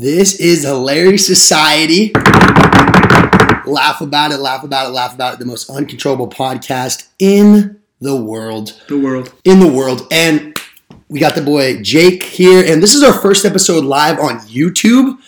This is Hilarious Society. Laugh about it, laugh about it, laugh about it. The most uncontrollable podcast in the world. The world. In the world. And we got the boy Jake here. And this is our first episode live on YouTube.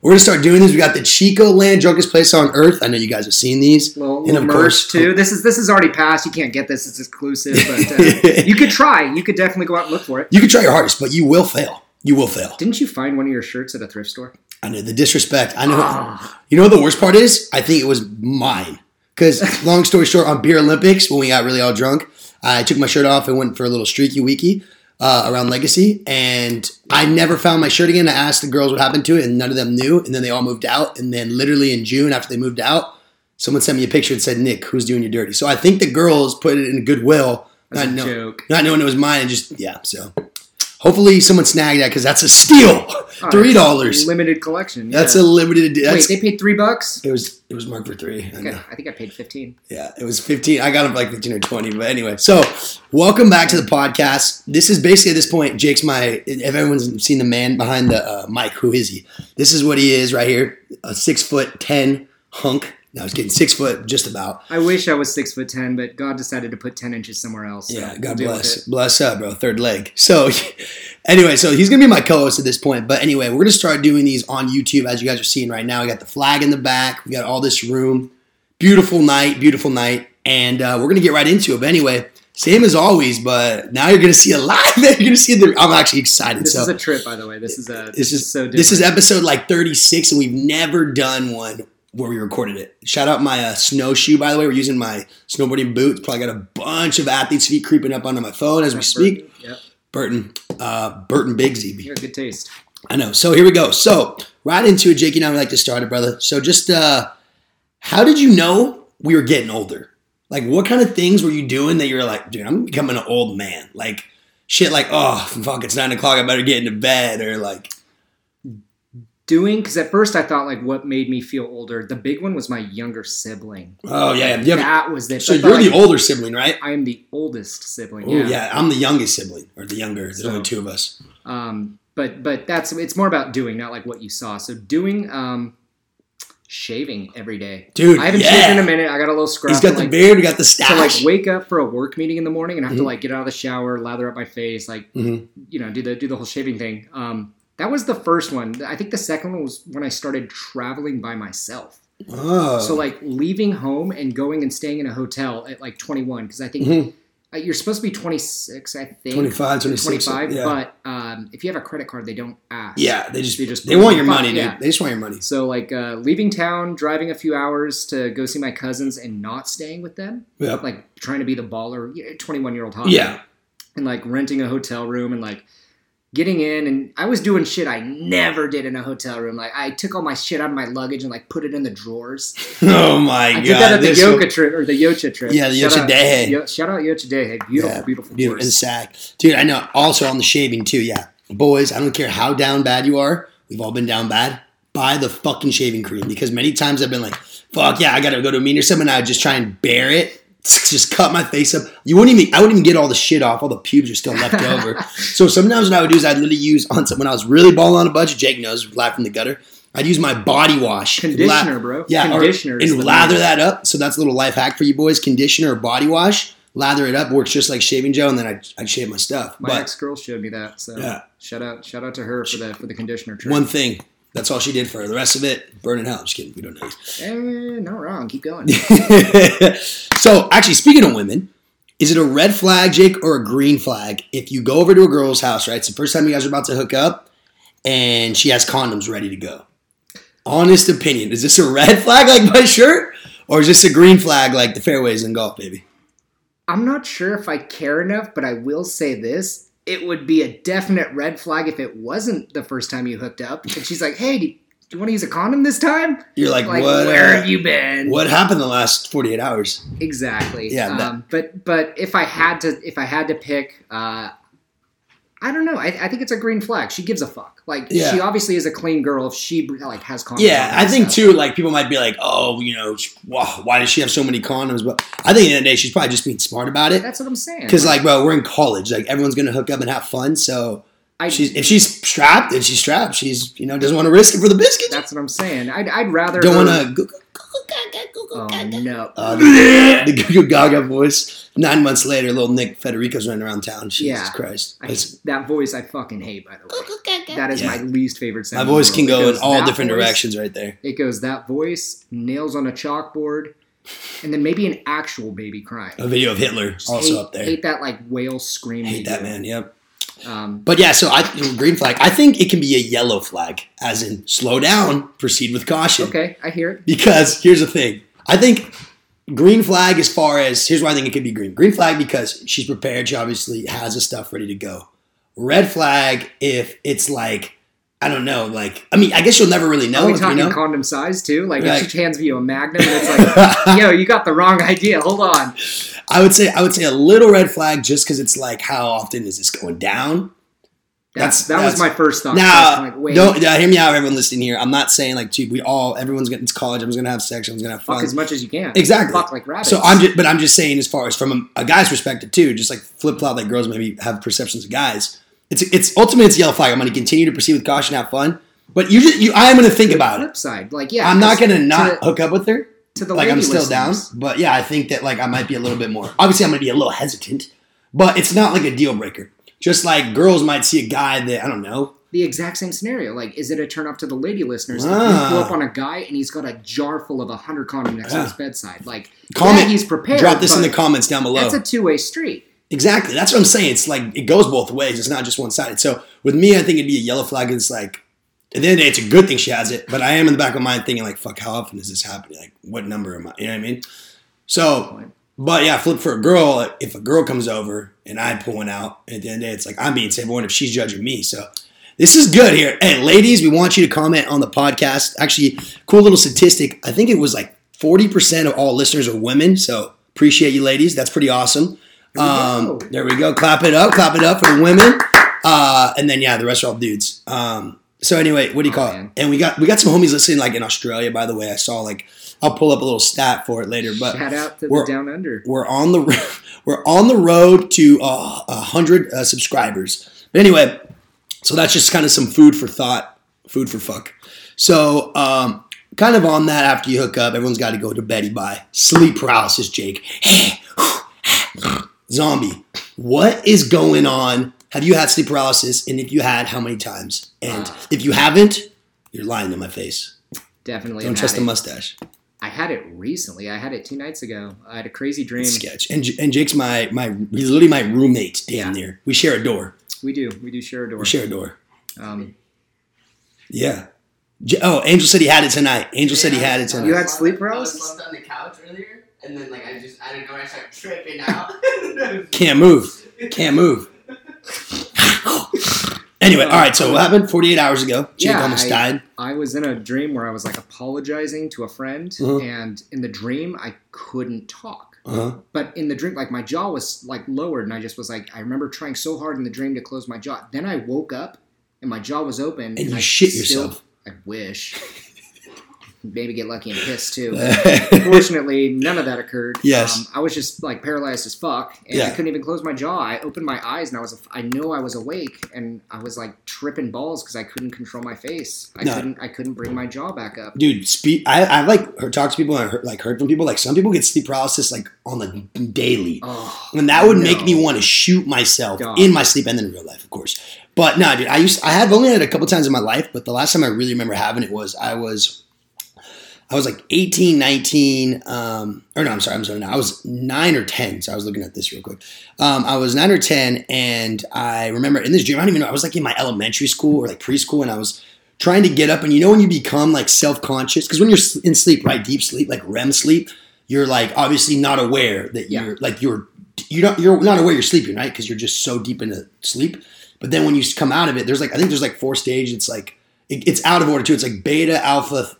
We're gonna start doing these. We got the Chico Land Drunkest Place on Earth. I know you guys have seen these. Little, And of course- too. This is this is already passed. You can't get this. It's exclusive, but uh, you could try. You could definitely go out and look for it. You can try your hardest, but you will fail. You will fail. Didn't you find one of your shirts at a thrift store? I know the disrespect. I know. Ah. You know what the worst part is? I think it was mine. Because long story short, on Beer Olympics, when we got really all drunk, I took my shirt off and went for a little streaky weeky uh, around Legacy, and I never found my shirt again. I asked the girls what happened to it, and none of them knew. And then they all moved out. And then literally in June, after they moved out, someone sent me a picture and said, "Nick, who's doing you dirty?" So I think the girls put it in goodwill, That's not, a know- joke. not knowing it was mine, and just yeah. So hopefully someone snagged that because that's a steal. Oh, Three dollars. Limited collection. That's yeah. a limited. That's, Wait. They paid three bucks. it was it was marked for three. I Okay, know. I think I paid fifteen. Yeah, it was fifteen. I got him for like fifteen or twenty. But anyway, so welcome back to the podcast. This is basically at this point, Jake's my. If everyone's seen the man behind the uh, mic, who is he? This is what he is right here: a six foot ten hunk. No, I was getting Six foot, just about. I wish I was six foot ten, but God decided to put ten inches somewhere else. so Yeah, we'll God bless. Bless up, bro. Third leg. So, anyway, so he's gonna be my co-host at this point. But anyway, we're gonna start doing these on YouTube, as you guys are seeing right now. We got the flag in the back. We got all this room. Beautiful night, beautiful night, and uh, we're gonna get right into it. But anyway, same as always. But now you're gonna see a live. you're gonna see the. I'm actually excited. This so is a trip, by the way. This is a. this is so. Different. this is episode like 36, and we've never done one where we recorded it. Shout out my uh, snowshoe, by the way. We're using my snowboarding boots. Probably got a bunch of athletes' feet creeping up onto my phone as we speak. Yep, Burton, uh, Burton Bigsy. you got good taste. I know. So here we go. So right into it, Jake and I would like to start it, brother. So just uh, how did you know we were getting older? Like, what kind of things were you doing that you're like, dude, I'm becoming an old man? Like, shit, like, oh, fuck, it's nine o'clock, I better get into bed, or like, doing because at first I thought like what made me feel older. The big one was my younger sibling. oh yeah, yeah. That was the. So you're the like, older sibling, right? I am the oldest sibling. Oh yeah. yeah. I'm the youngest sibling, or the younger. There's So- only two of us. Um, but but that's it's more about doing, not like what you saw. So doing um, shaving every day. Dude, I haven't yeah. shaved in a minute. I got a little scruff. He's got the like, beard, we got the stash. to like wake up for a work meeting in the morning and have Mhm. to like get out of the shower, lather up my face, like Mhm. you know, do the do the whole shaving thing. Um, that was the first one. I think the second one was when I started traveling by myself. oh. So like leaving home and going and staying in a hotel at like 21 because I think Mhm. uh, you're supposed to be 26. I think 25, 26. 25. yeah. But um, if you have a credit card, they don't ask. yeah, they just They just they want your money, dude. yeah. They just want your money. So like uh, leaving town, driving a few hours to go see my cousins, and not staying with them, Yep. like trying to be the baller, 21 year old hot. Yeah. and like renting a hotel room and like getting in and I was doing shit I never did in a hotel room. Like I took all my shit out of my luggage and like put it in the drawers. Oh my I god. did that at the yoga Yoka trip or the Yocha trip. Yeah, the Shout Yocha. Yo- shout out Yocha Dehe. Beautiful, Yeah, beautiful, Dude, and sack. Dude, I know. Also on the shaving too. Yeah, boys, I don't care how down bad you are. We've all been down bad. Buy the fucking shaving cream because many times I've been like, "Fuck yeah, I gotta go to a meeting or something." And I would just try and bear it, just cut my face up. You wouldn't even. I wouldn't even get all the shit off. All the pubes are still left over. So sometimes what I would do is I'd literally use on some, when I was really balling on a budget. Jake knows, live from the gutter. I'd use my body wash, Conditioner, bro. yeah, Conditioner is and lather that up. So that's a little life hack for you boys: conditioner or body wash. Lather it up works just like shaving gel, and then I I shave my stuff. My ex girl showed me that. So Yeah. shout out, shout out to her for the for the conditioner trip. one thing, that's all she did for her. The rest of it, burning hell. Just kidding. We don't know. Eh, not wrong. Keep going. so actually, speaking of women, is it a red flag, Jake, or a green flag if you go over to a girl's house? Right, it's the first time you guys are about to hook up, and she has condoms ready to go. Honest opinion: Is this a red flag like my shirt, or is this a green flag like the fairways in golf, baby? I'm not sure if I care enough, but I will say this. It would be a definite red flag if it wasn't the first time you hooked up. And she's like, hey, do you, do you want to use a condom this time? You're like, Like, what? where uh, have you been? What happened the last 48 hours? Exactly. Yeah, that- Um, but but if I had to if I had to pick, uh, I don't know. I, I think it's a green flag. She gives a fuck. Like Yeah. she obviously is a clean girl if she like has condoms. Yeah, I think stuff. too. Like people might be like, "Oh, you know, sh- wow, why does she have so many condoms?" But I think at the end of the day, she's probably just being smart about it. That's what I'm saying. Because like, bro, we're in college. Like everyone's gonna hook up and have fun. So I, She's if she's strapped, then she's strapped. She's you know doesn't want to risk it for the biscuit. that's what I'm saying. I'd, I'd rather Don't want to. Oh no. Uh, the, the Goo Gaga voice. Nine months later, little Nick Federico's running around town. Jesus Yeah. Christ. I, that voice I fucking hate. By the way, that is Yeah. my least favorite sound. my voice can go in all different voice, directions right there. It goes that voice, nails on a chalkboard, and then maybe an actual baby crying. A video of Hitler Just also hate, up there. Hate that like whale scream. Hate that man. Yep. Um, But yeah, so I green flag. I think it can be a yellow flag, as in slow down, proceed with caution. okay, I hear it. Because here's the thing. I think green flag as far as here's why I think it could be green. Green flag because she's prepared. She obviously has the stuff ready to go. Red flag if it's like I don't know, like I mean, I guess you'll never really know. Are we you talking know. condom size too? Like if she hands you a magnum and it's like, yo, you got the wrong idea. Hold on. I would say I would say a little red flag just because it's like how often is this going down? That's, That's- that was my first thought. Now, like, wait, don't yeah, hear me out, everyone listening here. I'm not saying like, dude, we all everyone's getting to college. Everyone's gonna have sex. Everyone's gonna have fuck fun. as much as you can. Exactly. Fuck like rabbits. So I'm just, but I'm just saying, as far as from a, a guy's perspective too, just like flip flop, like girls maybe have perceptions of guys. It's it's ultimately it's yellow flag. I'm going to continue to proceed with caution, have fun. But you just you, I am going to think about flip it. side, like yeah, I'm not going to not to, hook up with her. To the Like I'm still down. But yeah, I think that like I might be a little bit more. Obviously, I'm to be a little hesitant, but it's not like a deal breaker. Just like girls might see a guy that I don't know. The exact same scenario. Like, is it a turn up to the lady listeners? If Ah. you pull up on a guy and he's got a jar full of a hundred condoms next to his bedside, like, Comment. yeah, he's prepared. Drop this in the comments down below. That's a two way street. Exactly. That's what I'm saying. It's like it goes both ways. It's not just one sided. So with me, I think it'd be a yellow flag. It's like at the end day, it's a good thing she has it. But I am in the back of my mind thinking like, fuck, how often is this happening? Like, what number am I? You know what I mean? So, but yeah, flip for a girl. If a girl comes over and I pull one out, at the end of the day, it's like I'm being safe. One if she's judging me. So this is good here. Hey, ladies, we want you to comment on the podcast. Actually, cool little statistic. I think it was like 40% of all listeners are women. So appreciate you, ladies. That's pretty awesome. There we Um, go. there we go. Clap it up. Clap it up for the women. Uh, and then yeah, the rest are all dudes. Um, so anyway, what do you Oh, call man. it? And we got we got some homies listening like in Australia. By the way, I saw like I'll pull up a little stat for it later. But Shout out to we're- the down under. we're on the we're on the road to uh, a hundred uh, subscribers. But anyway, so that's just kind of some food for thought, food for fuck. So um, kind of on that, after you hook up, everyone's got to go to Betty by sleep paralysis. Jake, zombie, what is going on? Have you had sleep paralysis? And if you had, how many times? And Uh. if you haven't, you're lying to my face. Definitely. Don't trust had the mustache. I had it recently. I had it two nights ago. I had a crazy dream. sketch. And and Jake's my my he's literally my roommate damn Yeah. near. We share a door. We do. We do share a door. We share a door. Um, Yeah. Oh, Angel said he had it tonight. Angel said he had it tonight. You had sleep I paralysis? was slumped on the couch earlier, and then like I just I don't know I started tripping out. Can't move. Can't move. Anyway, all right. So what happened? Forty eight hours ago, Jake Yeah, almost I- died. I was in a dream where I was like apologizing to a friend, Uh-huh. and in the dream I couldn't talk. Uh-huh. But in the dream, like my jaw was like lowered, and I just was like, I remember trying so hard in the dream to close my jaw. Then I woke up, and my jaw was open, And you I shit still- yourself. I wish. Maybe get lucky and piss too. Fortunately, none of that occurred. Yes. um, I was just like paralyzed as fuck, and Yeah. I couldn't even close my jaw. I opened my eyes, and I was I know I was awake, and I was like tripping balls because I couldn't control my face. I No. couldn't I couldn't bring my jaw back up. Dude, speak. I I like heard, talk to people and I heard, like heard from people. Like some people get sleep paralysis like on the daily. Oh, And that would make me want to shoot myself in my sleep and then in real life, of course. But no, dude, I used I have only had it a couple times in my life, but the last time I really remember having it was I was I was like 18, 19, um, or no, I'm sorry, I'm sorry, no, I was nine or 10. So I was looking at this real quick. Um, I was nine or 10, and I remember in this dream, I don't even know, I was like in my elementary school or like preschool, and I was trying to get up. And you know, when you become like self conscious, because when you're in sleep, right, deep sleep, like REM sleep, you're like obviously not aware that you're like you're you're not you're not aware you're sleeping, right? Because you're just so deep into sleep. But then when you come out of it, there's like I think there's like four stages. It's like it, it's out of order too. It's like beta, alpha,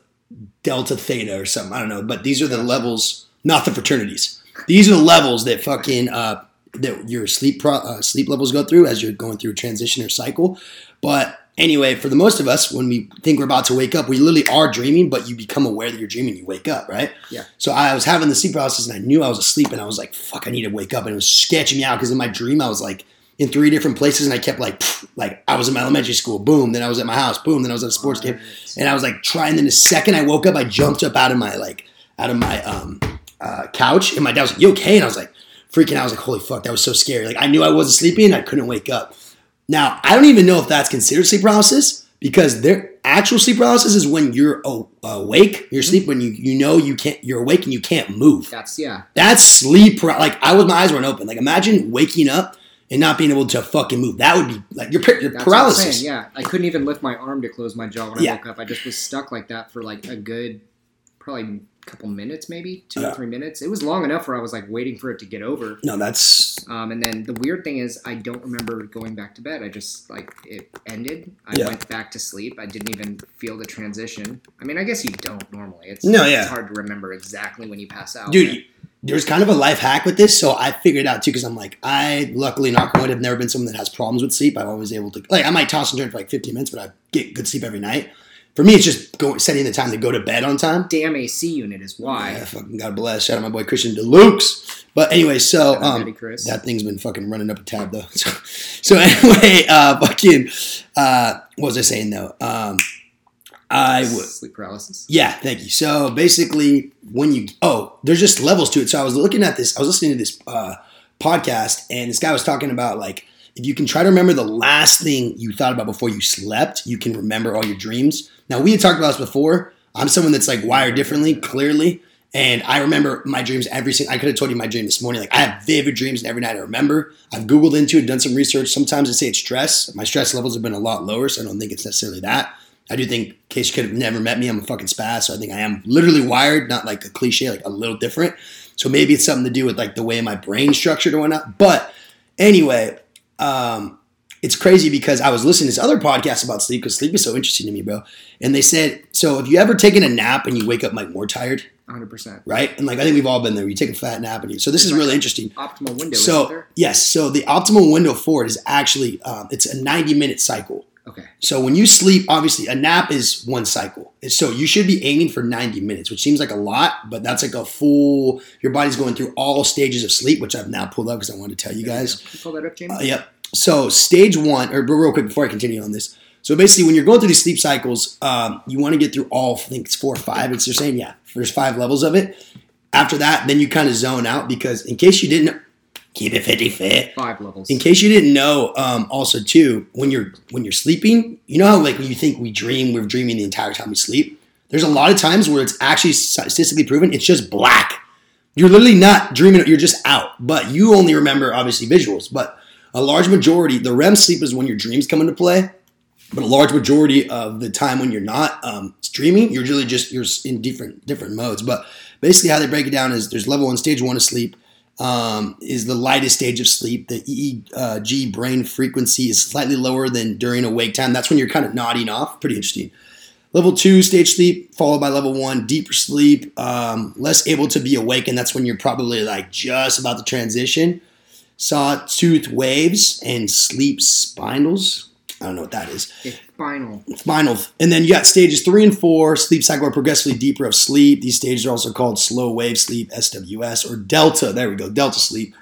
delta, theta, or something. I don't know. But these are the levels, not the fraternities. These are the levels that fucking uh, that your sleep pro, uh, sleep levels go through as you're going through a transition or cycle. But anyway, for the most of us, when we think we're about to wake up, we literally are dreaming, but you become aware that you're dreaming. You wake up, right? Yeah. So I was having the sleep paralysis, and I knew I was asleep, and I was like, "Fuck, I need to wake up," and it was sketching me out because in my dream I was like in three different places, and I kept like, like I was in my elementary school, boom. Then I was at my house, boom. Then I was at a sports game, and I was like trying. Then the second I woke up, I jumped up out of my like out of my um uh, couch, and my dad was like, "You okay?" And I was like freaking out. I was like, "Holy fuck, that was so scary!" Like I knew I wasn't sleeping, and I couldn't wake up. Now I don't even know if that's considered sleep paralysis because their actual sleep paralysis is when you're awake, you're asleep when you you know you can't, you're awake and you can't move. That's yeah. That's sleep. Like I was, my eyes weren't open. Like imagine waking up and not being able to fucking move. That would be like your, your That's what I'm paralysis. Yeah, I couldn't even lift my arm to close my jaw when Yeah. I woke up. I just was stuck like that for like a good, probably a couple minutes, maybe two or three minutes. It was long enough where I was like waiting for it to get over. No, that's Um, and then the weird thing is, I don't remember going back to bed. I just like it ended. I Yeah. went back to sleep. I didn't even feel the transition. I mean, I guess you don't normally. It's No, yeah. It's hard to remember exactly when you pass out. dude. There's kind of a life hack with this, so I figured it out too. Because I'm like, I luckily, knock wood, have never been someone that has problems with sleep. I'm always able to, like, I might toss and turn for like 15 minutes, but I get good sleep every night. For me, it's just go, setting the time to go to bed on time. Damn AC unit is why. Yeah, fucking God bless. Shout out my boy Christian Deluxe. But anyway, so um, that thing's been fucking running up a tab though. So, so anyway, uh, fucking, uh, what was I saying though? Um, I would. sleep paralysis. Yeah, thank you. So basically, when you oh, there's just levels to it. So I was looking at this. I was listening to this uh, podcast, and this guy was talking about like if you can try to remember the last thing you thought about before you slept, you can remember all your dreams. Now we had talked about this before. I'm someone that's like wired differently, clearly, and I remember my dreams every single. I could have told you my dream this morning. Like I have vivid dreams, and every night I remember. I've googled into it, done some research. Sometimes I say it's stress. My stress levels have been a lot lower, so I don't think it's necessarily that. I do think, in case you could have never met me, I'm a fucking spaz. So I think I am literally wired, not like a cliche, like a little different. So maybe it's something to do with like the way my brain's structured or whatnot. But anyway, um, it's crazy because I was listening to this other podcast about sleep because sleep is so interesting to me, bro. And they said, so if you ever taken a nap and you wake up like more tired, 100%. right? And like I think we've all been there. You take a fat nap and you. So this is really interesting. Optimal window, So there? yes, so the optimal window for it is actually um, it's a 90 minute cycle. Okay. So when you sleep, obviously a nap is one cycle. So you should be aiming for 90 minutes, which seems like a lot, but that's like a full. Your body's going through all stages of sleep, which I've now pulled up because I wanted to tell you guys. You pull that up, Jamie? Uh, yep. So stage one, or real quick before I continue on this. So basically, when you're going through these sleep cycles, um, you want to get through all. I think it's four or five. It's they're saying yeah, there's five levels of it. After that, then you kind of zone out because in case you didn't keep it 50 fit. Five levels. In case you didn't know, um, also too, when you're when you're sleeping, you know how like when you think we dream, we're dreaming the entire time we sleep. There's a lot of times where it's actually statistically proven it's just black. You're literally not dreaming; you're just out. But you only remember obviously visuals. But a large majority, the REM sleep is when your dreams come into play. But a large majority of the time when you're not um, streaming, you're really just you're in different different modes. But basically, how they break it down is there's level one, stage one of sleep um, is the lightest stage of sleep. The EEG brain frequency is slightly lower than during awake time. That's when you're kind of nodding off. Pretty interesting. Level two, stage sleep, followed by level one, deeper sleep, um, less able to be awake, and that's when you're probably like just about to transition. Sawtooth waves and sleep spinals. I don't know what that is Final. spinal. And then you got stages three and four, sleep cycle are progressively deeper of sleep. These stages are also called slow wave sleep, SWS, or delta. There we go, delta sleep.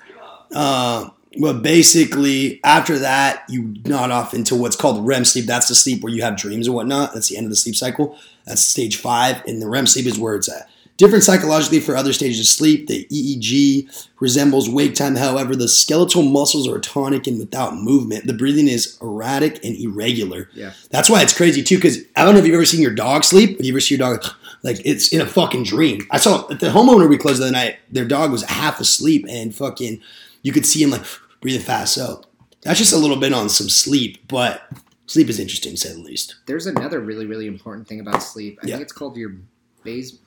Uh, but basically, after that, you nod off into what's called REM sleep. That's the sleep where you have dreams and whatnot. That's the end of the sleep cycle. That's stage five. And the REM sleep is where it's at. Different psychologically for other stages of sleep. The EEG resembles wake time. However, the skeletal muscles are tonic and without movement. The breathing is erratic and irregular. Yeah. That's why it's crazy too. Because I don't know if you've ever seen your dog sleep. Have you ever seen your dog like it's in a fucking dream? I saw at the homeowner we closed the other night. Their dog was half asleep and fucking you could see him like breathing fast. So that's just a little bit on some sleep, but sleep is interesting to say the least. There's another really, really important thing about sleep. I Yeah. think it's called your base,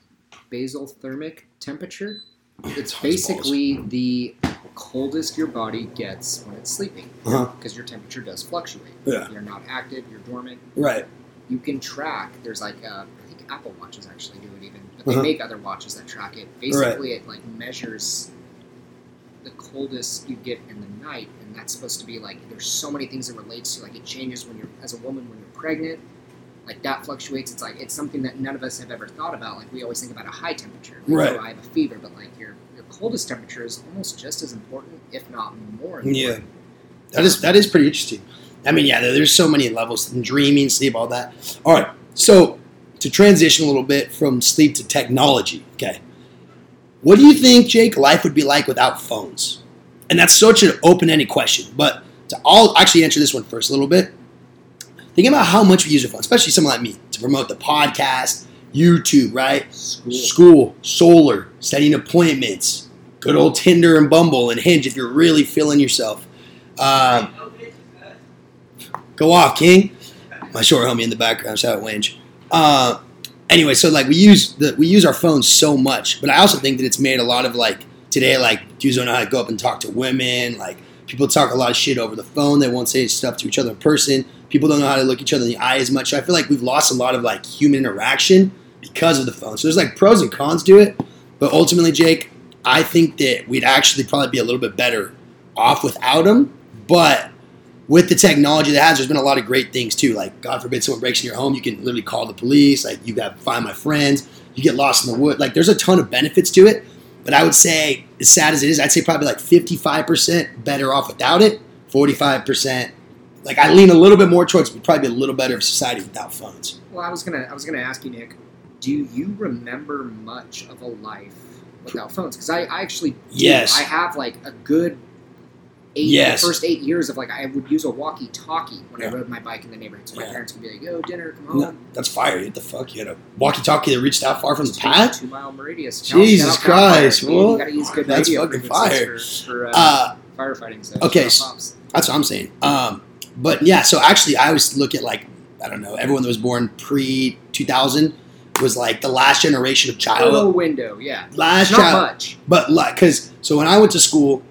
basal thermic temperature. It's basically the coldest your body gets when it's sleeping Uh-huh. because your temperature does fluctuate. Yeah. You're not active, you're dormant. Right. You can track, there's like, uh, I think Apple Watches actually do it even, but they Uh-huh. make other watches that track it. Basically, it like measures the coldest you get in the night, and that's supposed to be like there's so many things that relates to. Like it changes when you're as a woman when you're pregnant, like that fluctuates. It's like it's something that none of us have ever thought about. Like we always think about a high temperature, like, Right. Oh, I have a fever, but like your your coldest temperature is almost just as important, if not more important. Yeah. That is that is pretty interesting. I mean, yeah, there, there's so many levels: in dreaming, sleep, all that. All right, so to transition a little bit from sleep to technology. Okay, what do you think, Jake, life would be like without phones? And that's such an open-ended question. But to all actually answer this one first a little bit. Think about how much we use our phone, especially someone like me, to promote the podcast, YouTube, right? School. School, solar, setting appointments, good old Tinder and Bumble and Hinge if you're really feeling yourself. Um, go off, King. My short homie in the background, shout out Winge. Uh, anyway, so like we use the we use our phones so much, but I also think that it's made a lot of like today, like dudes don't know how to go up and talk to women. Like people talk a lot of shit over the phone. They won't say stuff to each other in person. People don't know how to look each other in the eye as much. I feel like we've lost a lot of like human interaction because of the phone. So there's like pros and cons to it, but ultimately, Jake, I think that we'd actually probably be a little bit better off without them. But with the technology that has, there's been a lot of great things too. Like God forbid someone breaks in your home, you can literally call the police. Like you got find my friends. You get lost in the wood. Like there's a ton of benefits to it. But I would say, as sad as it is, I'd say probably like 55% better off without it. 45%. Like I lean a little bit more towards we'd probably be a little better of society without phones. Well, I was gonna I was gonna ask you, Nick. Do you remember much of a life without phones? Because I, I actually do. Yes. I have like a good eight Yes. first eight years of like I would use a walkie-talkie when I rode my bike in the neighborhood. So my Yeah. parents would be like, "Yo, dinner, come home." No, that's fire. What the fuck? You had a walkie-talkie that reached that far from the path? Two mile radius. Jesus out Christ, Fire. You- gotta use good That's fucking frequencies For, for uh, Uh, firefighting. So okay, shout s- out Pops. That's what I'm saying. Um, but yeah, so actually, I always look at like I don't know, everyone that was born pre 2000 was like the last generation of child, Little window, yeah. last Not child. much. But like, cause so when I went to school,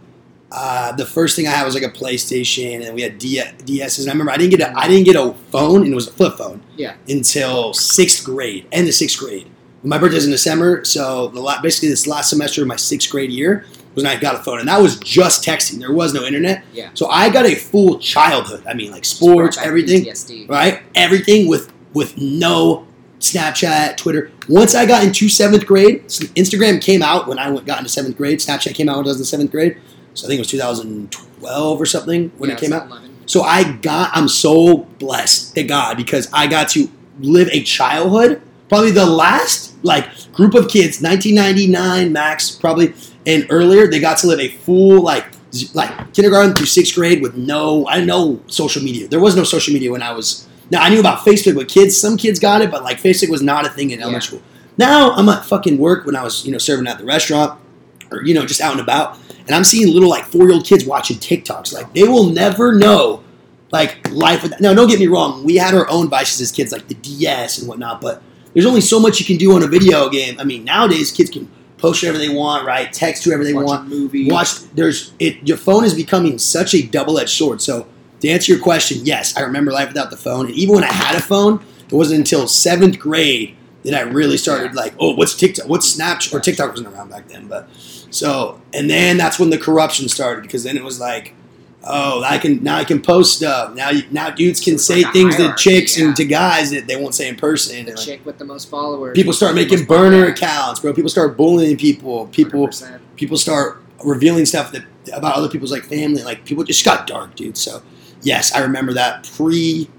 uh, the first thing I had was like a PlayStation, and we had D- DSs. And I remember I didn't get a I didn't get a phone, and it was a flip phone. Yeah. Until sixth grade, end of sixth grade. My birthday's in December, so the la- basically this last semester of my sixth grade year was when I got a phone, and that was just texting. There was no internet. Yeah. So I got a full childhood. I mean, like sports, back everything, PTSD. right? Everything with with no Snapchat, Twitter. Once I got into seventh grade, Instagram came out when I went, got into seventh grade. Snapchat came out when I was in seventh grade. So I think it was 2012 or something when Yeah, it came out. 11. So I got, I'm so blessed to God because I got to live a childhood, probably the last like group of kids, 1999 max, probably and earlier. They got to live a full like like kindergarten through sixth grade with no, I know social media. There was no social media when I was. Now I knew about Facebook, but kids, some kids got it, but like Facebook was not a thing in Yeah. elementary school. Now I'm at fucking work when I was you know serving at the restaurant or you know just out and about, and I'm seeing little like four year old kids watching TikToks. Like they will never know like life. With, now don't get me wrong, we had our own vices as kids, like the DS and whatnot, but there's only so much you can do on a video game. I mean nowadays kids can post whatever they want, right? Text whoever they Watch want. movie. watch there's it your phone is becoming such a double-edged sword. So to answer your question yes i remember life without the phone. And even when i had a phone it wasn't until seventh grade that i really started like oh what's tiktok what's snapchat? Or tiktok wasn't around back then but so and then that's when the corruption started because then it was like oh i can now i can post stuff now you, now dudes can It's say things to chicks yeah. and to guys that they won't say in person the like, chick with the most followers. people start making burner podcasts. accounts bro people start bullying people people 100%. people start revealing stuff that about other people's like family. Like people just got dark, dude. So yes, I remember that pre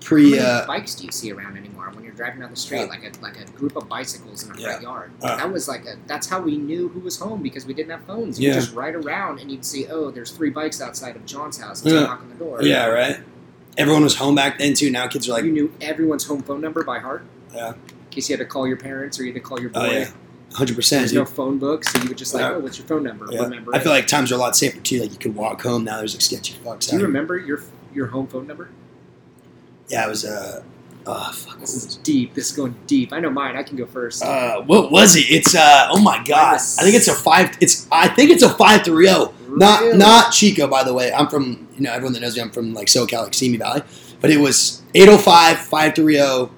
pre, How many uh, bikes do you see around anymore driving down the street? Yeah. Like a like a group of bicycles in a Yeah. front yard. Uh. that was like a that's how we knew who was home because we didn't have phones. You Yeah. just ride around and you'd see oh there's three bikes outside of John's house. Let's Yeah. knock on the door. yeah, right. Everyone was home back then too. Now kids are like, you knew everyone's home phone number by heart. Yeah. In case you had to call your parents or you had to call your boy. oh yeah, hundred percent, There's dude. no phone book, so you would just like, Yeah. oh, what's your phone number? Yeah. Remember I it. feel like times are a lot safer too. Like you could walk home now. There's like sketchy fucks. Do you remember your your home phone number? Yeah, it was uh, oh fuck, This is deep. This is going deep. I know mine. I can go first. Uh, what was it? It's uh, oh my god! I think it's a five. It's I think it's a five three zero. Not not Chico, by the way. I'm from you know everyone that knows me. I'm from like SoCal, like Simi Valley. But it was 805 530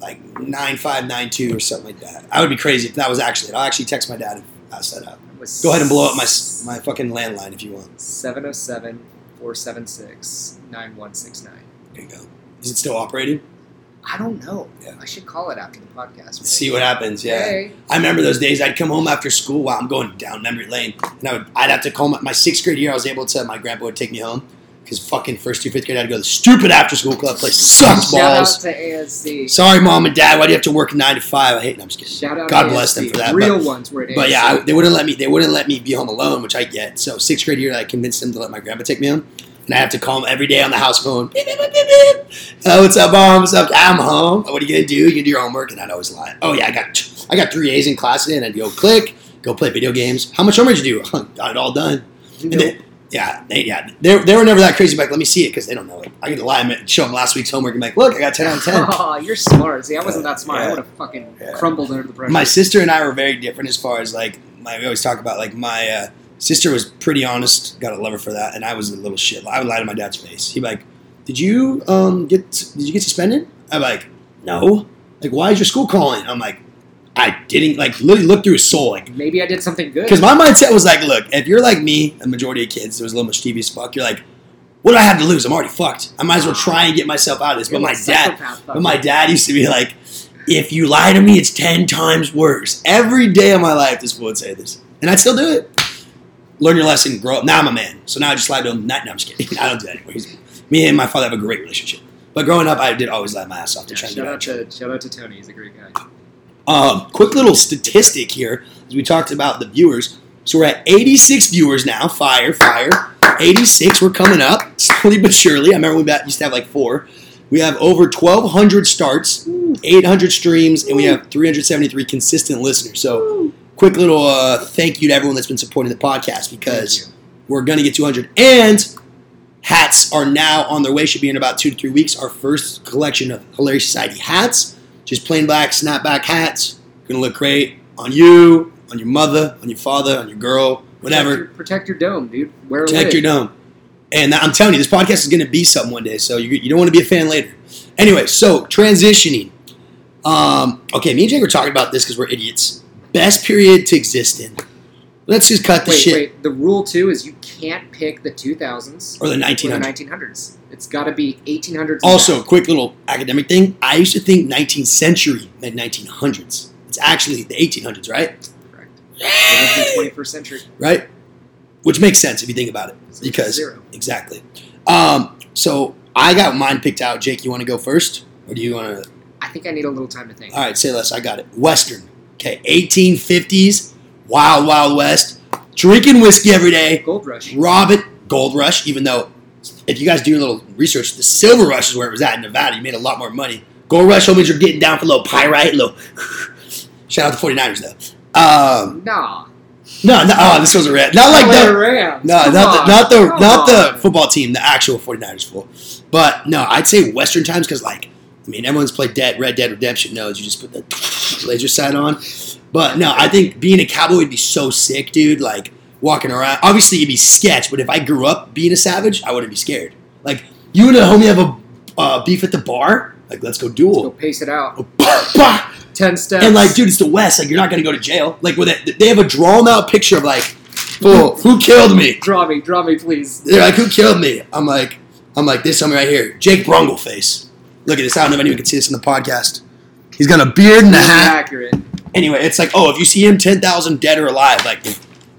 like 9592 or something like that. I would be crazy if that was actually it. I'll actually text my dad and pass that. It Go ahead and blow up my my fucking landline if you want. 707 476 9169. There you go. Is it still operating? I don't know. Yeah. I should call it after the podcast. See what happens. Yeah. Hey. I remember those days. I'd come home after school. While I'm going down memory lane, and I would, I'd have to call my, my sixth grade year. I was able to. My grandpa would take me home because fucking first through fifth grade, I had to go to the stupid after school club. Place Shout balls. out to ASC. Sorry, mom and dad. Why do you have to work nine to five? I hate. No, I'm just kidding. Shout out God bless them for that, Real ones were at But ASC. yeah, I, they wouldn't let me. They wouldn't let me be home alone, which I get. So sixth grade year, I convinced them to let my grandpa take me home, and I have to call him every day on the house phone. Beep, beep, beep. Oh, what's up, mom? What's up? I'm home. What are you gonna do? You gonna do your homework? And I'd always lie. Oh yeah, I got I got three A's in class today, and I'd go click, go play video games. How much homework did you do? got it all done. Yeah, they, yeah, they, they were never that crazy. Like, let me see it because they don't know it. I get to lie and show them last week's homework and be like, look, I got ten out of ten. Oh, you're smart. See, I wasn't that smart. Yeah. I would have fucking Yeah. crumbled under the pressure. My sister and I were very different as far as like my. We always talk about like my uh, sister was pretty honest. Got a lover for that, and I was a little shit. I would lie to my dad's face. He'd be like, "Did you um get Did you get suspended?" I'm like, "No." Like, why is your school calling? I'm like, I didn't like literally look through his soul like. Maybe I did something good. Because my mindset was like, look, if you're like me, a majority of kids, was a little mischievous fuck. You're like, what do I have to lose? I'm already fucked. I might as well try and get myself out of this. You're But my dad, but my dad used to be like, if you lie to me, it's 10 times worse. Every day of my life, this would say this. And I'd still do it. Learn your lesson, grow up. Now I'm a man. So now I just lie to him. Not, no, I'm just kidding. I don't do that anymore. He's, me and my father have a great relationship. But growing up, I did always lie my ass off to Yeah, try and shout get out out of trouble. to shout out to Tony. He's a great guy. Um, quick little statistic here, as we talked about the viewers. So we're at 86 viewers now. Fire, fire. 86. We're coming up slowly but surely. I remember we used to have like four. We have over 1,200 starts, 800 streams, and we have 373 consistent listeners. So, quick little uh, thank you to everyone that's been supporting the podcast because we're going to get 200. And hats are now on their way. Should be in about two to three weeks. Our first collection of Hilarious Society hats, just plain black snapback hats. Going to look great on you, on your mother, on your father, on your girl, whatever. Protect your, protect your dome, dude. Wear Protect your dome. And I'm telling you, this podcast is going to be something one day. So you, you don't want to be a fan later. Anyway, so transitioning. Um, okay, me and Jake were talking about this because we're idiots. Best period to exist in. Let's just cut the Wait, shit. wait. The rule too is you can't pick the 2000s Or the or the 1900s. 1900s. It's got to be 1800s. Also, back. quick little academic thing. I used to think 19th century meant 1900s. It's actually the 1800s, right? correct. It the 21st century. Right? Which makes sense if you think about it. So Because zero. exactly. Um, so I got mine picked out. Jake, you want to go first, or do you want to? I think I need a little time to think. All right, say less. I got it. Western. Okay, 1850s, Wild Wild West, drinking whiskey every day, Gold Rush. Robin Gold Rush. Even though, if you guys do a little research, the Silver Rush is where it was at in Nevada. You made a lot more money. Gold Rush homies are getting down for a little pyrite, a little. Shout out to 49ers though. Um, Nah. no, no, oh, this was a red. Not like that. Rams. No, Come not on. the not the Come not the football team, the actual 49ers football. But no, I'd say Western times because like I mean everyone's played Dead Red Dead Redemption knows you just put the laser sight on. But no, I think being a cowboy would be so sick, dude. Like walking around. Obviously, it'd be sketch, but if I grew up being a savage, I wouldn't be scared. Like you and a homie have a uh, beef at the bar. Like let's go duel, Go pace it out. Ten steps. And like, dude, it's the West. Like, you're not gonna go to jail. Like, with it, they have a drawn out picture of like, "Fool, who killed me?" draw me, draw me, please. They're like, "Who killed me?" I'm like, I'm like, this homie right here, Jake Brungle face. Look at this. I don't know if anyone can see this in the podcast. He's got a beard and a Really hat. accurate. Anyway, it's like, oh, if you see him ten thousand dead or alive, like,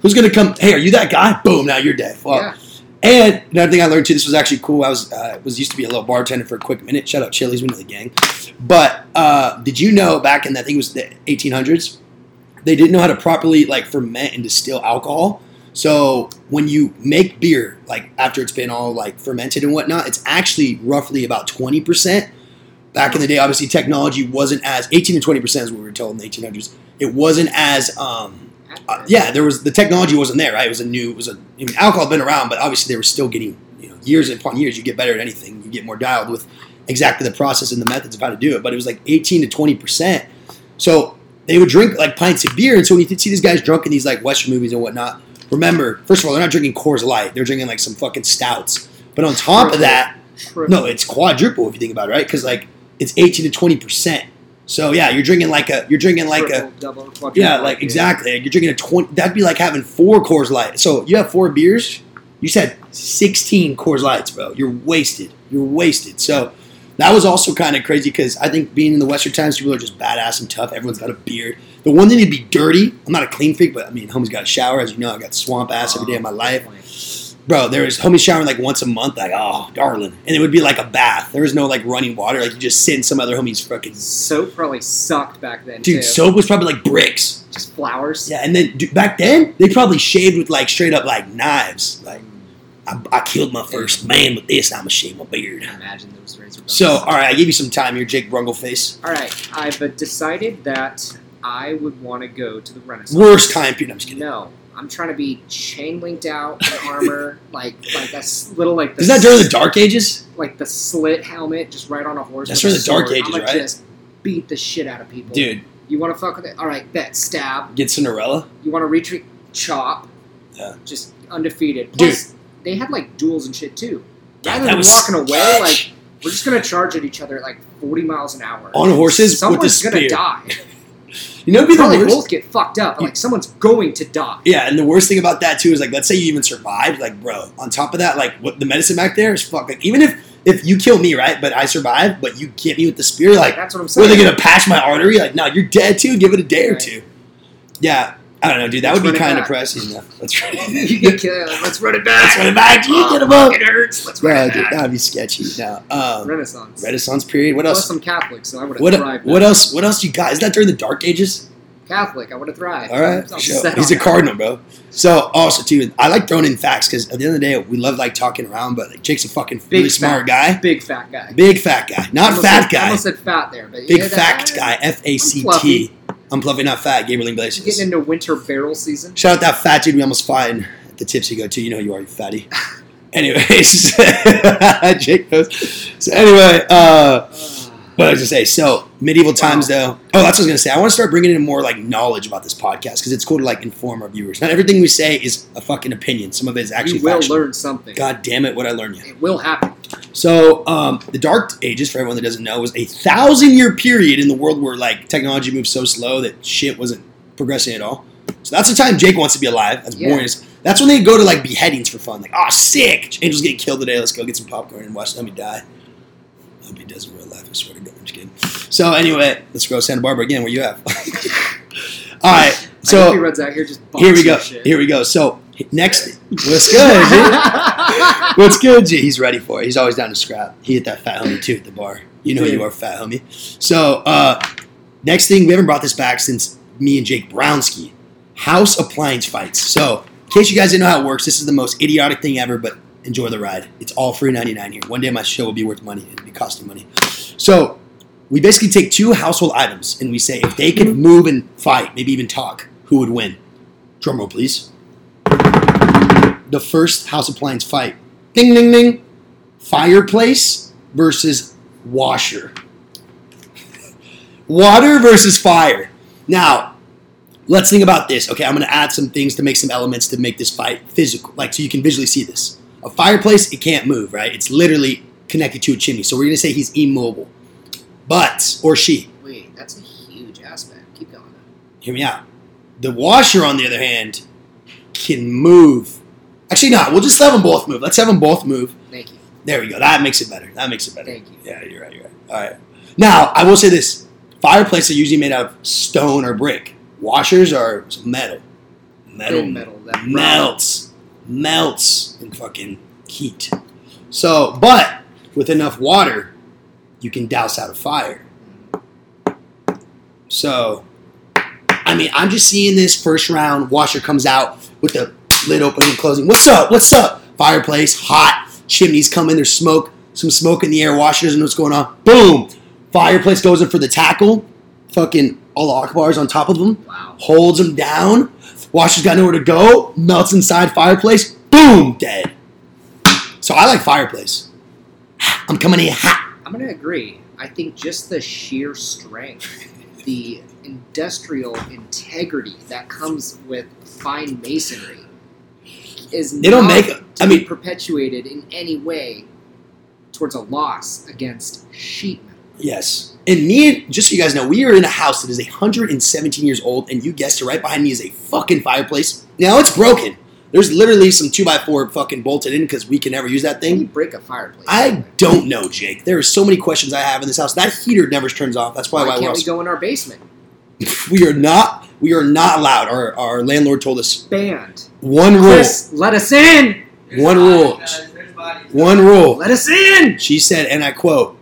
who's gonna come? Hey, are you that guy? Boom, now you're dead. Well, yeah. and another thing I learned too, this was actually cool. I was uh, was used to be a little bartender for a quick minute. Shout out Chili's, we know the gang. But uh, did you know back in I think it was the 1800s, they didn't know how to properly like ferment and distill alcohol. So when you make beer, like after it's been all like fermented and whatnot, it's actually roughly about 20 percent. Back in the day, obviously technology wasn't as 18 to 20 percent is what we were told in the 1800s. It wasn't as um, uh, yeah, there was the technology wasn't there, right? It was a new, it was a. I mean, alcohol had been around, but obviously they were still getting, you know, years upon years. You get better at anything, you get more dialed with exactly the process and the methods of how to do it. But it was like eighteen to twenty percent. So they would drink like pints of beer, and so when you see these guys drunk in these like Western movies and whatnot, remember, first of all, they're not drinking Coors Light; they're drinking like some fucking stouts. But on top of that, no, it's quadruple if you think about it, right? Because like it's eighteen to twenty percent. So yeah, you're drinking like a, you're drinking like a. Double, Yeah, like exactly. You're drinking a twenty. That'd be like having four Coors Light. So you have four beers. You said sixteen Coors Lights, bro. You're wasted. You're wasted. So That was also kind of crazy because I think being in the Western times, people are just badass and tough. Everyone's got a beard. The one thing to be dirty. I'm not a clean freak, but I mean, homie's got a shower. As you know, I got swamp ass every day of my life. Bro, there was homie showering like once a month, like oh darling, and it would be like a bath. There was no like running water, like you just sit in some other homie's fucking. Soap probably sucked back then. Dude, too. soap was probably like bricks. just flowers. Yeah, and then dude, back then they probably shaved with like straight up like knives. Like I, I killed my first man with this. I'm gonna shave my beard. Imagine those razor. So, all right, I gave you some time here, Jake Brungleface. all right, I've decided that I would want to go to the Renaissance. Worst time period. I'm just kidding. No, I'm trying to be chain linked out in armor, like like that's little like the Is that during the Dark Ages? like the slit helmet, just right on a horse. That's during the Dark. Ages, right? Just beat the shit out of people, Dude, You want to fuck with it? All right, bet stab. get Cinderella. You want to retreat? Chop. Yeah. Just undefeated. Dude. They had like duels and shit too. Rather than walking away, sketch. like we're just gonna charge at each other at like 40 miles an hour On horses with the Someone's gonna die. You know, be the worst. both get fucked up. Like someone's going to die. Yeah, and the worst thing about that too is like, let's say you even survived, like, bro. On top of that, like, what the medicine back there is fuck. Like, even if if you kill me, right, but I survive, but you get me with the spear, like, That's what I'm were saying. they gonna patch my artery? Like, no, you're dead too. Give it a day or two. Yeah, I don't know, dude. That Let's would be kind of back. depressing. though. Let's run you get killed. Let's run it back. Let's run it back. G, Oh, get him up. It hurts. Let's run it dude, back. that'd be sketchy. Now, um, Renaissance. Renaissance period. What Plus, else? I'm Catholic, so I would have What thrived. what back else? What else you got? Is that during the Dark Ages? Catholic, I would have thrived. All right, sure. he's a that. cardinal, bro. So also too, I like throwing in facts because at the end of the day, we love like talking around, but like Jake's a fucking Big really smart guy, Big fat guy. big fat guy, not Almost fat said, guy, Almost said fat there, but big that- fact guy, F A C T. I'm fluffy, not fat. Gabriel Getting into winter barrel season. Shout out that fat dude we almost at the tipsy go to. You know who you are, you fatty. Anyways, Jake knows. So anyway, uh, what I was gonna say. So medieval times, though. Oh, that's what I was gonna say. I want to start bringing in more like knowledge about this podcast because it's cool to like inform our viewers. Not everything we say is a fucking opinion. Some of it is actually you will factual. learn something. God damn it! What I learned yet? It will happen. So um, the Dark Ages, for everyone that doesn't know, was a thousand year period in the world where like technology moved so slow that shit wasn't progressing at all. So that's the time Jake wants to be alive. That's Yeah. boring. as- That's when they go to like beheadings for fun. Like, oh, sick! Angel's getting killed today. Let's go get some popcorn and watch them die. I hope he does in real life. I swear to God, I'm just kidding. So anyway, let's go to Santa Barbara again. Where you at? all right. Hope he So runs out here just here we go. shit. Here we go. So next, what's good? G? What's good, G? He's ready for it. He's always down to scrap. He hit that fat homie too at the bar. You know you are, fat homie. So uh, next thing, we haven't brought this back since me and Jake Brownski. House appliance fights. So in case you guys didn't know how it works, this is the most idiotic thing ever, but enjoy the ride. It's all free ninety nine here. One day my show will be worth money. It'll be costing money. So we basically take two household items and we say if they could move and fight, maybe even talk, who would win? Drum roll, please. The first house appliance fight. Ding, ding, ding. Fireplace versus washer. Water versus fire. Now, let's think about this. Okay, I'm going to add some things to make some elements to make this fight physical, like so you can visually see this. A fireplace, it can't move, right? It's literally connected to a chimney. So we're going to say he's immobile. But, or she, Wait, that's a huge aspect. Keep going. hear me out. The washer, on the other hand, can move. Actually, no, we'll just have them both move. Let's have them both move. Thank you. There we go. That makes it better. That makes it better. Thank you. Yeah, you're right. You're right. All right. Now, I will say this: fireplaces are usually made out of stone or brick. Washers are metal. Metal, Thin metal. That melts, melts in fucking heat. So, but with enough water, you can douse out a fire. So, I mean, I'm just seeing this first round. Washer comes out with the lid open and closing. What's up? What's up? Fireplace, hot. Chimneys coming. There's smoke. Some smoke in the air. Washer doesn't know what's going on. Boom. Fireplace goes in for the tackle. Fucking Allah Akbar's on top of them. Wow. Holds him down. Washer's got nowhere to go. Melts inside fireplace. Boom. Dead. So I like fireplace. I'm coming in hot. I'm gonna agree. I think just the sheer strength, the industrial integrity that comes with fine masonry is don't make- I mean- perpetuated in any way towards a loss against sheet metal. Yes. And me, and just so you guys know, we are in a house that is 117 years old, and you guessed it, right behind me is a fucking fireplace. Now it's broken, There's literally some two by four fucking bolted in because we can never use that Can you thing. break a fireplace? I don't know, Jake. There are so many questions I have in this house. That heater never turns off. That's Why probably why, can't we're we go in our basement? we are not we are not allowed. Our our landlord told us Banned. One rule. Chris, let us in. There's One bodies, rule. guys, bodies. One rule. Let us in. She said, and I quote,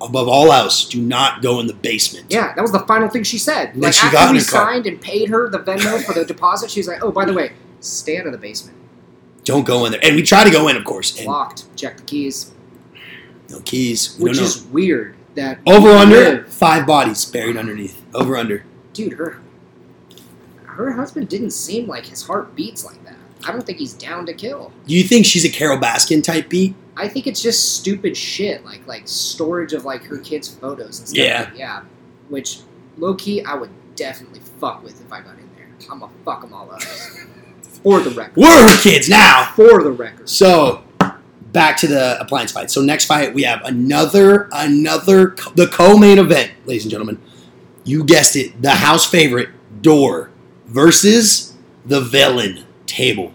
above all else, do not go in the basement. Yeah, that was the final thing she said. then Like she after we signed and paid her the Venmo for the deposit, she's like, "Oh, by the way, stay out of the basement. Don't go in there. And we try to go in, of course. And Locked. Check the keys." no keys. We Which is weird. That Over under live- five bodies buried underneath. Over under. dude. Her her husband didn't seem like his heart beats like that. I don't think he's down to kill. Do you think she's a Carole Baskin type beat? I think it's just stupid shit, like like storage of like her kids' photos and stuff. Yeah. like- yeah. Which low key, I would definitely fuck with if I got in there. I'm gonna fuck them all up. For the record. We're her kids now. For the record. So back to the appliance fight. So next fight we have another another co- the co-main event, ladies and gentlemen. You guessed it, the house favorite door versus the villain table.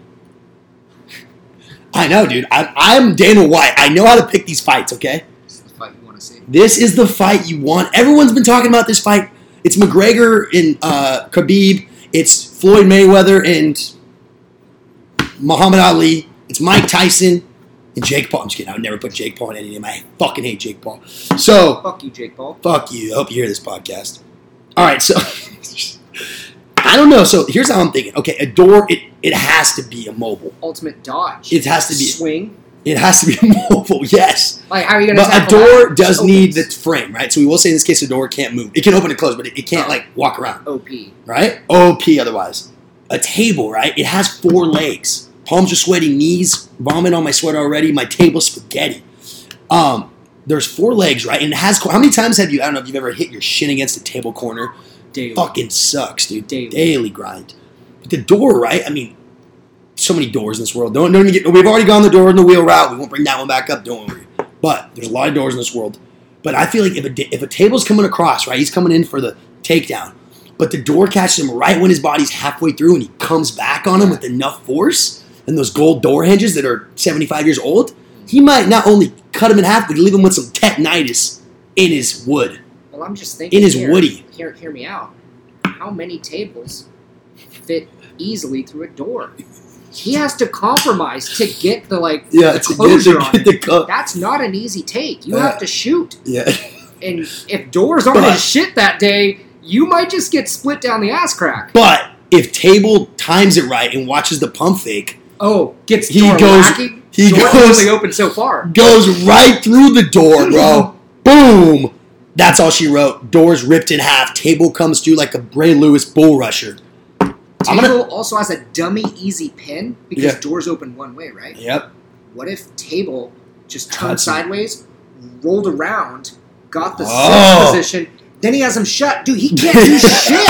I know, dude. I, I'm Dana White. I know how to pick these fights. Okay. This is the fight you want to see. This is the fight you want. Everyone's been talking about this fight. It's McGregor and uh, Khabib. It's Floyd Mayweather and Muhammad Ali. It's Mike Tyson and Jake Paul. I'm just kidding. I would never put Jake Paul in any name. I fucking hate Jake Paul. So Fuck you, Jake Paul. fuck you. I hope you hear this podcast. All right, so I don't know. So here's how I'm thinking. Okay, a door. It it has to be a mobile. Ultimate dodge. It has to be. swing. It has to be a mobile. Yes. Like how are you gonna? But a door that? does need the frame, right? So we will say in this case, a door can't move. It can open and close, but it, it can't Oh. like walk around, OP. right? OP otherwise. A table, right? It has four legs. Palms are sweaty, knees, vomit on my sweater already. My table spaghetti. Um, there's four legs, right? And it has. How many times have you? I don't know if you've ever hit your shin against a table corner. Daily. Fucking sucks, dude. Daily. Daily grind. But the door, right? I mean, so many doors in this world. Don't, don't even get. We've already gone the door in the wheel route. We won't bring that one back up. Don't worry. But there's a lot of doors in this world. But I feel like if a, if a table's coming across, right, he's coming in for the takedown, but the door catches him right when his body's halfway through and he comes back on him with enough force and those gold door hinges that are 75 years old, he might not only cut him in half, but leave him with some tetanitis in his wood. Well, I'm just thinking. In his here, woody. Hear, hear me out. How many tables fit easily through a door? He has to compromise to get the like Yeah, the to closure get on the, it. That's not an easy take. You Yeah. have to shoot, yeah. and if doors aren't But- shit that day, you might just get split down the ass crack. But if Table times it right and watches the pump fake, Oh, gets He door goes- lacking. he door goes- only open so far. goes right through the door, bro. Boom. That's all she wrote. Doors ripped in half. Table comes through like a Bray Lewis bull rusher. Table gonna- also has a dummy easy pin because Yeah. doors open one way, right? Yep. What if table just turned him. sideways, rolled around, got the Oh. position, then he has him shut. Dude, he can't do shit.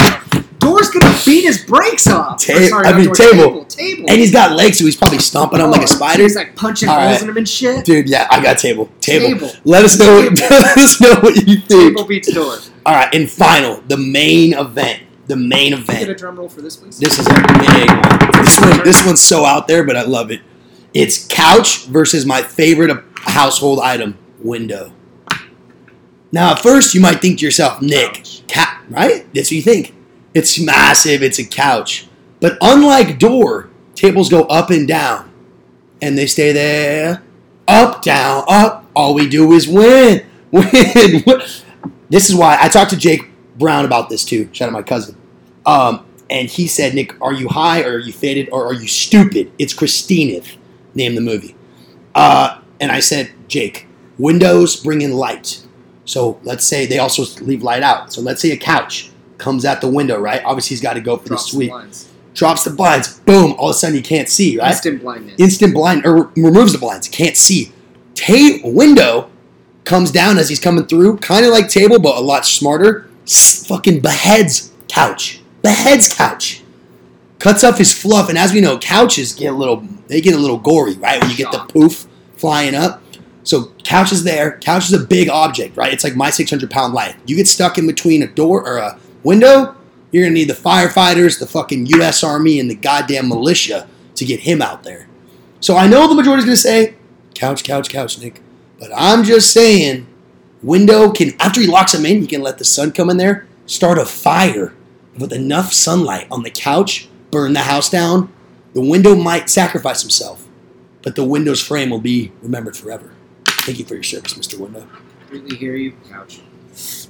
Door's gonna beat his brakes off. Ta- sorry, I mean, table. table. Table. And he's got legs, so he's probably stomping on like Oh, a spider. He's like punching All holes right. in him and shit. Dude, yeah, I got table. Table. Table. Let us know. let us know what you think. Table beats door. All right, and final, the main event. The main Can I Get a event. drum roll for this, please. This is a big one. This one, this one's so out there, but I love it. It's couch versus my favorite household item, window. Now, at first, you might think to yourself, Nick, Couch. cat, right? That's what you think. It's massive. It's a couch. But unlike door, tables go up and down, and they stay there. Up, down, up. All we do is win, win. This is why I talked to Jake Brown about this too. Shout out my cousin. Um, and he said, Nick, are you high or are you faded or are you stupid? It's Christina, name the movie. Uh, and I said, Jake, windows bring in light. So let's say they also leave light out. So let's say a couch comes out the window, right? Obviously, he's got to go for Drops the sweep. blinds. Drops the blinds. Boom. All of a sudden, you can't see, right? Instant blindness. Instant blind or removes the blinds. Can't see. Ta- window comes down as he's coming through, kind of like table, but a lot smarter. Fucking beheads couch. Beheads couch. Cuts off his fluff, and as we know, couches get a little they get a little gory, right? When you get the poof flying up. So couch is there. Couch is a big object, right? It's like my 600 pound life. You get stuck in between a door or a window, you're gonna need the firefighters, the fucking U.S. Army, and the goddamn militia to get him out there. So I know the majority's going to say, couch, couch, couch, Nick. But I'm just saying, window can, after he locks him in, he can let the sun come in there, start a fire with enough sunlight on the couch, burn the house down. The window might sacrifice himself, but the window's frame will be remembered forever. Thank you for your service, Mr. Window. Really hear you, couch.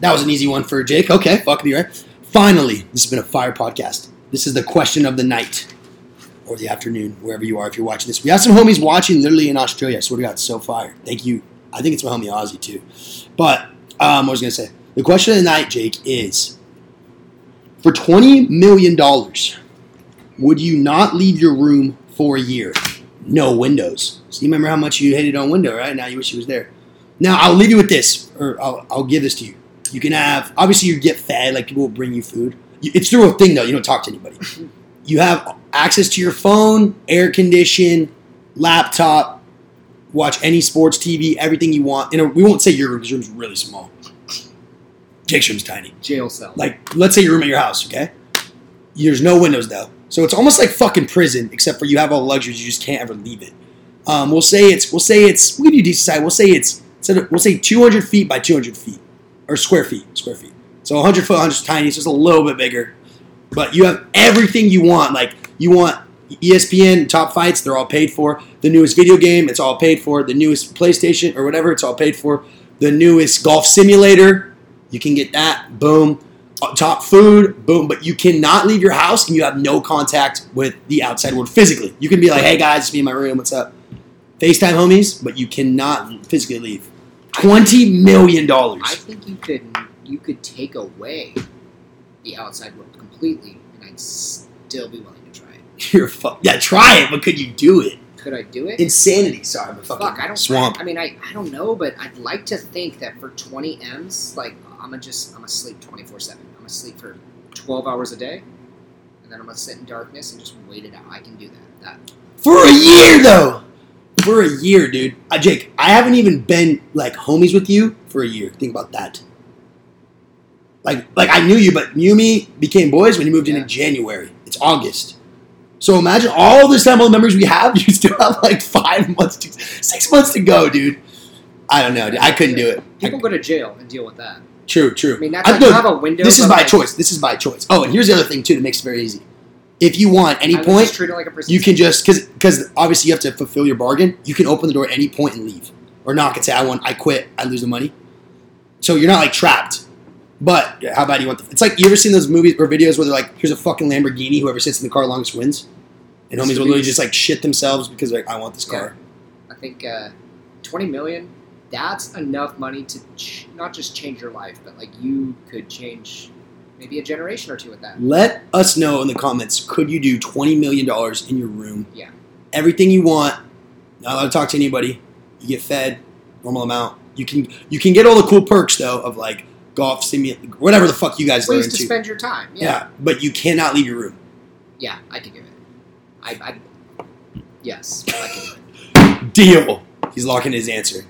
That was an easy one for Jake. Okay, fuck me, right? Finally, this has been a fire podcast. This is the question of the night or the afternoon, wherever you are, if you're watching this. We have some homies watching literally in Australia. I swear to God, so fire. Thank you. I think it's my homie Ozzy too. But um, I was going to say the question of the night, Jake, is for $20 million, would you not leave your room for a year? No windows. So you remember how much you hated on window, right? Now you wish he was there. Now I'll leave you with this, or I'll, I'll give this to you. You can have obviously you get fed, like people will bring you food. It's through a thing though. You don't talk to anybody. You have access to your phone, air condition, laptop, watch any sports TV, everything you want. In a, we won't say your room because your room's really small. Jake's room's tiny. Jail cell. Like let's say your room at your house, okay? There's no windows though, so it's almost like fucking prison, except for you have all the luxuries. You just can't ever leave it. Um, we'll say it's we'll say it's you a decent size. We'll say it's instead of- we'll say 200 feet by 200 feet or square feet, square feet. So 100 foot, 100 is tiny. It's just a little bit bigger, but you have everything you want. Like you want ESPN top fights, they're all paid for. The newest video game, it's all paid for. The newest PlayStation or whatever, it's all paid for. The newest golf simulator, you can get that. Boom. Uh, Top food, boom. But you cannot leave your house and you have no contact with the outside world physically. You can be like, hey guys, it's me in my room, what's up? FaceTime homies, but you cannot physically leave. Twenty million dollars. I think you could you could take away the outside world completely, and I'd still be willing to try it. You're fu- Yeah, try it, but could you do it? Could I do it? Insanity. Sorry, but Fuck, I don't. swamp. I, mean, I, I don't know, but I'd like to think that for twenty m's, like I'm gonna just I'm gonna sleep twenty four seven. I'm gonna sleep for twelve hours a day, and then I'm gonna sit in darkness and just wait it out. I can do that. That For a year though. For a year, dude. Uh, Jake, I haven't even been like homies with you for a year. Think about that. Like, like I knew you, but you me became boys when you moved in in January. It's August. So imagine all this time, all the memories we have. You still have like five months, to, six months to go, dude. I don't know. Dude. I couldn't do it. people go to jail and deal with that. True, true. I mean, that's I- like no, you have a window. this is by like, choice. This is by choice. Oh, and here's the other thing too that makes it very easy. If you want any point, like you can just because because obviously you have to fulfill your bargain. You can open the door at any point and leave, or knock and say, "I want, I quit, I lose the money." So you're not like trapped. But how bad do you want the? It's like you ever seen those movies or videos where they're like, "Here's a fucking Lamborghini. Whoever sits in the car longest wins." And homies will literally just like shit themselves because like, "I want this car." I think uh, twenty million. That's enough money to ch- not just change your life, but like you could change maybe a generation or two with that. Let us know in the comments. Could you do twenty million dollars in your room? Yeah. Everything you want. Not allowed to talk to anybody. You get fed normal amount. You can you can get all the cool perks though of like golf simulator, whatever the fuck you guys Ways into. to spend your time. yeah. Yeah, but you cannot leave your room. yeah, I can do it. I, I yes, I can do it. Deal. He's locking his answer.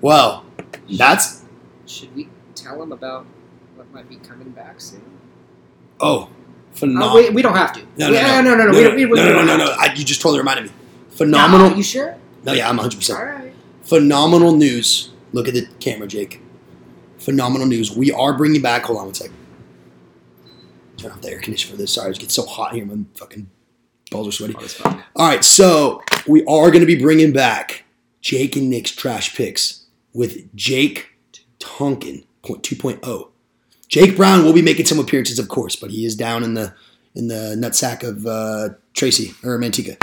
Well, that's Should we tell him about might be coming back soon? oh Uh, phenomenal. we, we don't have to. no, no, no, no, no, no, no, we no, we- no, no, no, no, I, you just totally reminded me. Phenomenal. Nah, you sure? no, yeah, I'm 100. All percent right. Phenomenal news. Look at the camera, Jake. Phenomenal news. We are bringing back. Hold on one second. Turn off the air conditioner for this. Sorry, it gets so hot here. My fucking balls are sweaty. Oh. All right, so we are going to be bringing back Jake and Nick's trash picks with Jake Tonkin point 2.0. Jake Brown will be making some appearances, of course, but he is down in the in the nutsack of uh, Tracy or Manteca.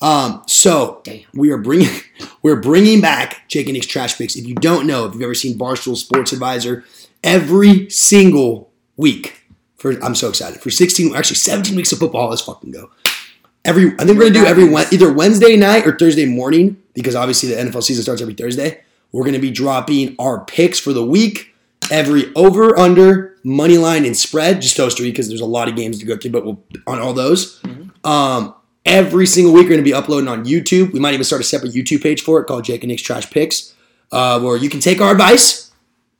Um, so Damn. we are bringing we're bringing back Jake and Nick's trash picks. If you don't know, if you've ever seen Barstool Sports Advisor, every single week for I'm so excited for 16 actually 17 weeks of football. Let's fucking go. Every I think we're gonna do every either Wednesday night or Thursday morning because obviously the NFL season starts every Thursday. We're gonna be dropping our picks for the week, every over under money line and spread. Just those three because there's a lot of games to go through, but we'll on all those. Um, every single week we're gonna be uploading on YouTube. We might even start a separate YouTube page for it called Jake and Nick's Trash Picks, uh, where you can take our advice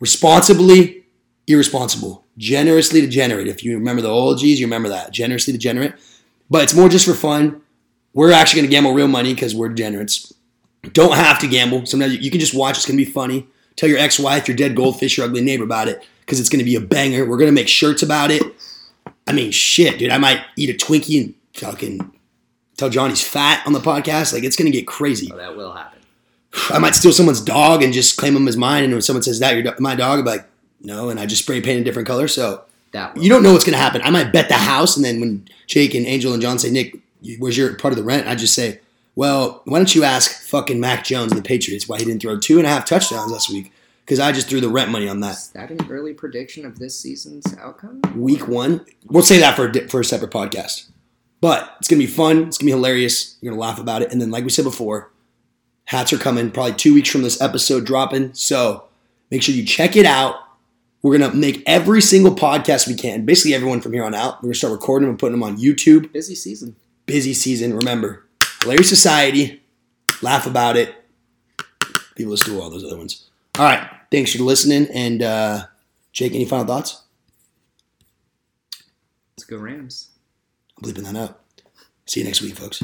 responsibly, irresponsible, generously degenerate. If you remember the old G's, you remember that generously degenerate. But it's more just for fun. we're actually going to gamble real money because we're degenerates. Don't have to gamble. Sometimes you can just watch. It's going to be funny. Tell your ex-wife, your dead goldfish, your ugly neighbor about it because it's going to be a banger. We're going to make shirts about it. I mean, shit, dude. I might eat a Twinkie and fucking tell Johnny's fat on the podcast. Like, it's going to get crazy. Oh, that will happen. I might steal someone's dog and just claim him as mine. And when someone says that, you're my dog, I'm like, no. And I just spray paint a different color. So That you don't know what's going to happen. I might bet the house. And then when Jake and Angel and John say, Nick, where's your part of the rent? I just say, well, why don't you ask fucking Mac Jones and the Patriots why he didn't throw two and a half touchdowns last week? Because I just threw the rent money on that. Is that an early prediction of this season's outcome? Week one. We'll say that for a, for a separate podcast. But it's going to be fun. It's going to be hilarious. You're going to laugh about it. And then, like we said before, hats are coming probably two weeks from this episode dropping. So make sure you check it out. We're going to make every single podcast we can, basically everyone from here on out. We're going to start recording them and putting them on YouTube. Busy season. Busy season. Remember, Hilarious Society. Laugh about it. People listen to all those other ones. All right. Thanks for listening. And uh, Jake, any final thoughts? Let's go Rams. I'm bleeping that out. See you next week, folks.